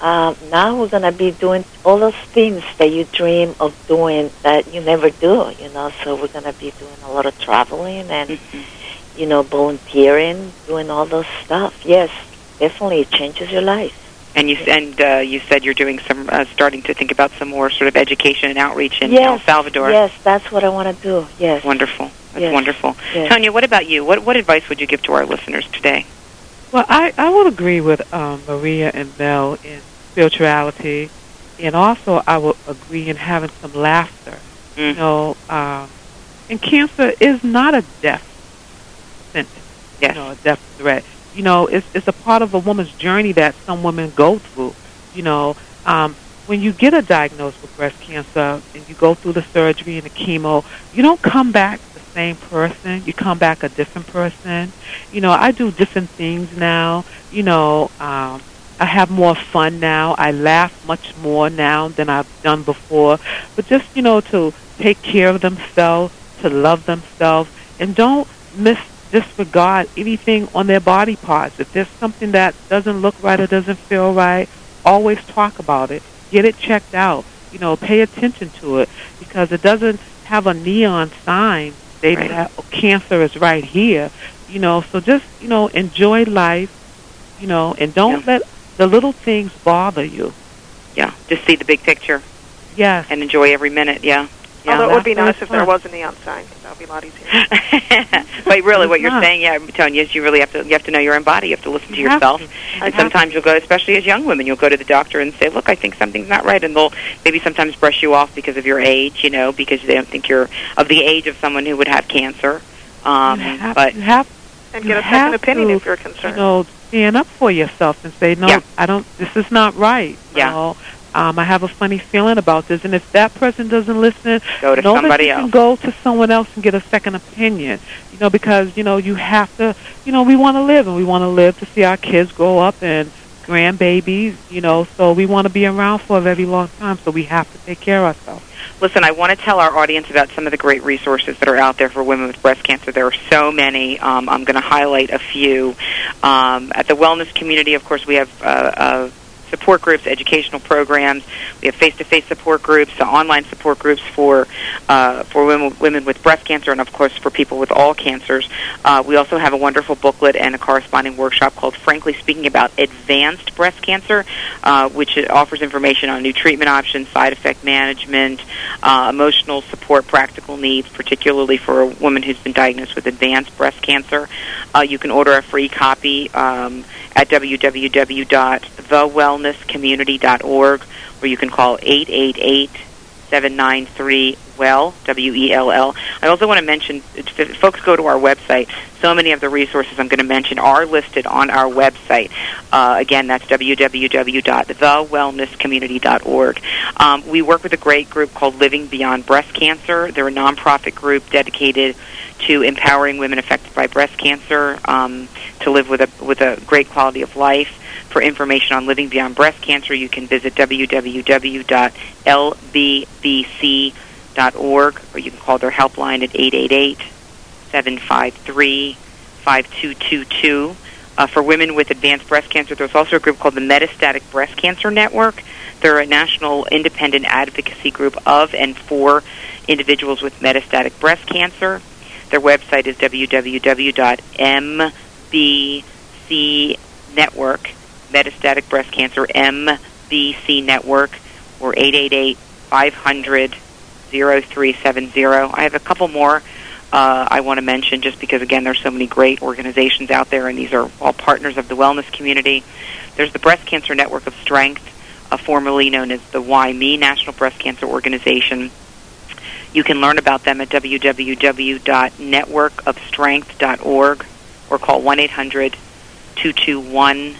Um, now we're gonna be doing all those things that you dream of doing that you never do, you know. So we're gonna be doing a lot of traveling and, mm-hmm. you know, volunteering, doing all those stuff. Yes, definitely, it changes your life. And you and uh, you said you're doing some uh, starting to think about some more sort of education and outreach in yes, El Salvador. Yes, that's what I want to do. Yes, wonderful. That's yes. wonderful. Yes. Tonya, what about you? What what advice would you give to our listeners today? Well, I I would agree with um, Maria and Mel in spirituality, and also I would agree in having some laughter. Mm. You know, um, and cancer is not a death sentence. Yes. You know, a death threat you know, it's it's a part of a woman's journey that some women go through. You know, um, when you get a diagnosis with breast cancer and you go through the surgery and the chemo, you don't come back same person. You come back a different person. You know, I do different things now. You know, um, I have more fun now. I laugh much more now than I've done before. But just, you know, to take care of themselves, to love themselves, and don't miss disregard anything on their body parts. If there's something that doesn't look right or doesn't feel right, always talk about it. Get it checked out. You know, pay attention to it because it doesn't have a neon sign stating Right. that oh, cancer is right here. You know, so just, you know, enjoy life, you know, and don't Yeah. let the little things bother you. Yeah, just see the big picture Yeah, and enjoy every minute. Yeah. Yeah. Although it would be nice if there was a neon sign, 'cause that would be a lot easier. (laughs) but really, what you're saying, yeah, Tony, is you really have to you have to know your own body. You have to listen to yourself. And have sometimes you'll go, especially as young women, you'll go to the doctor and say, "Look, I think something's not right," and they'll maybe sometimes brush you off because of your age, you know, because they don't think you're of the age of someone who would have cancer. Um, have, but have and get a have second opinion to, if you're concerned. you know, stand up for yourself and say, no, Yeah. I don't, this is not right. Yeah. know, um, I have a funny feeling about this. And if that person doesn't listen, go to know somebody else. can go to someone else and get a second opinion. You know, because, you know, you have to, you know, we want to live and we want to live to see our kids grow up and grandbabies, you know, so we want to be around for a very long time, so we have to take care of ourselves. Listen, I want to tell our audience about some of the great resources that are out there for women with breast cancer. There are so many. Um, I'm going to highlight a few. Um, at the wellness community, of course, we have uh, uh, support groups, educational programs. We have face-to-face support groups, online support groups for uh, for women, women with breast cancer, and of course for people with all cancers. Uh, we also have a wonderful booklet and a corresponding workshop called "Frankly Speaking About Advanced Breast Cancer," uh, which offers information on new treatment options, side effect management, uh, emotional support, practical needs, particularly for a woman who's been diagnosed with advanced breast cancer. Uh, you can order a free copy um, at www.thewellnesscommunity.org, or you can call 888 793 well W E L L. I also want to mention if folks go to our website. So many of the resources I'm going to mention are listed on our website. Uh, again, that's www.thewellnesscommunity.org. Um, we work with a great group called Living Beyond Breast Cancer. They're a nonprofit group dedicated to empowering women affected by breast cancer um, to live with a with a great quality of life. For information on living beyond breast cancer, you can visit www.lbbc.org or you can call their helpline at 888 753 5222. Uh, for women with advanced breast cancer, there's also a group called the Metastatic Breast Cancer Network. They're a national independent advocacy group of and for individuals with metastatic breast cancer. Their website is www.mbcnetwork, metastatic breast cancer, MBC Network, or 888 500 0370. I have a couple more uh, I want to mention just because, again, there's so many great organizations out there, and these are all partners of the wellness community. There's the Breast Cancer Network of Strength, uh, formerly known as the Y-ME National Breast Cancer Organization. You can learn about them at www.networkofstrength.org or call 1 800 221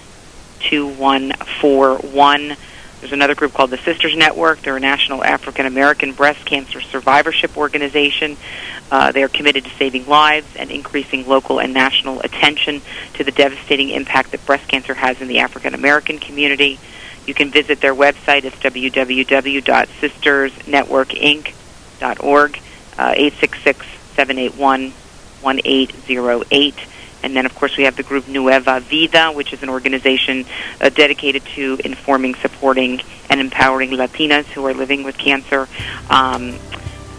2141. There's another group called the Sisters Network. They're a national African American breast cancer survivorship organization. Uh, they are committed to saving lives and increasing local and national attention to the devastating impact that breast cancer has in the African American community. You can visit their website. It's www.sistersnetworkinc.org, uh, 866-781-1808. And then, of course, we have the group Nueva Vida, which is an organization uh, dedicated to informing, supporting, and empowering Latinas who are living with cancer. Um,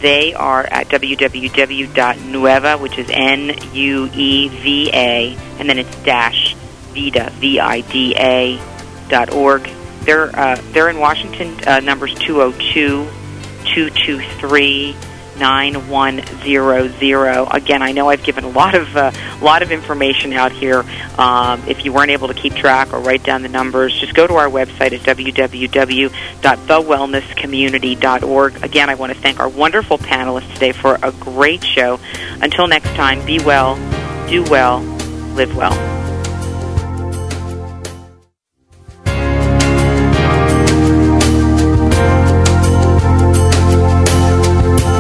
they are at www.nueva, which is N-U-E-V-A, and then it's dash Vida, V-I-D-A dot org. They're, uh, they're in Washington, uh, numbers 202 223 9100. Again, I know I've given a lot of uh, lot of information out here. Um, if you weren't able to keep track or write down the numbers, just go to our website at www.thewellnesscommunity.org. Again, I want to thank our wonderful panelists today for a great show. Until next time, be well, do well, live well.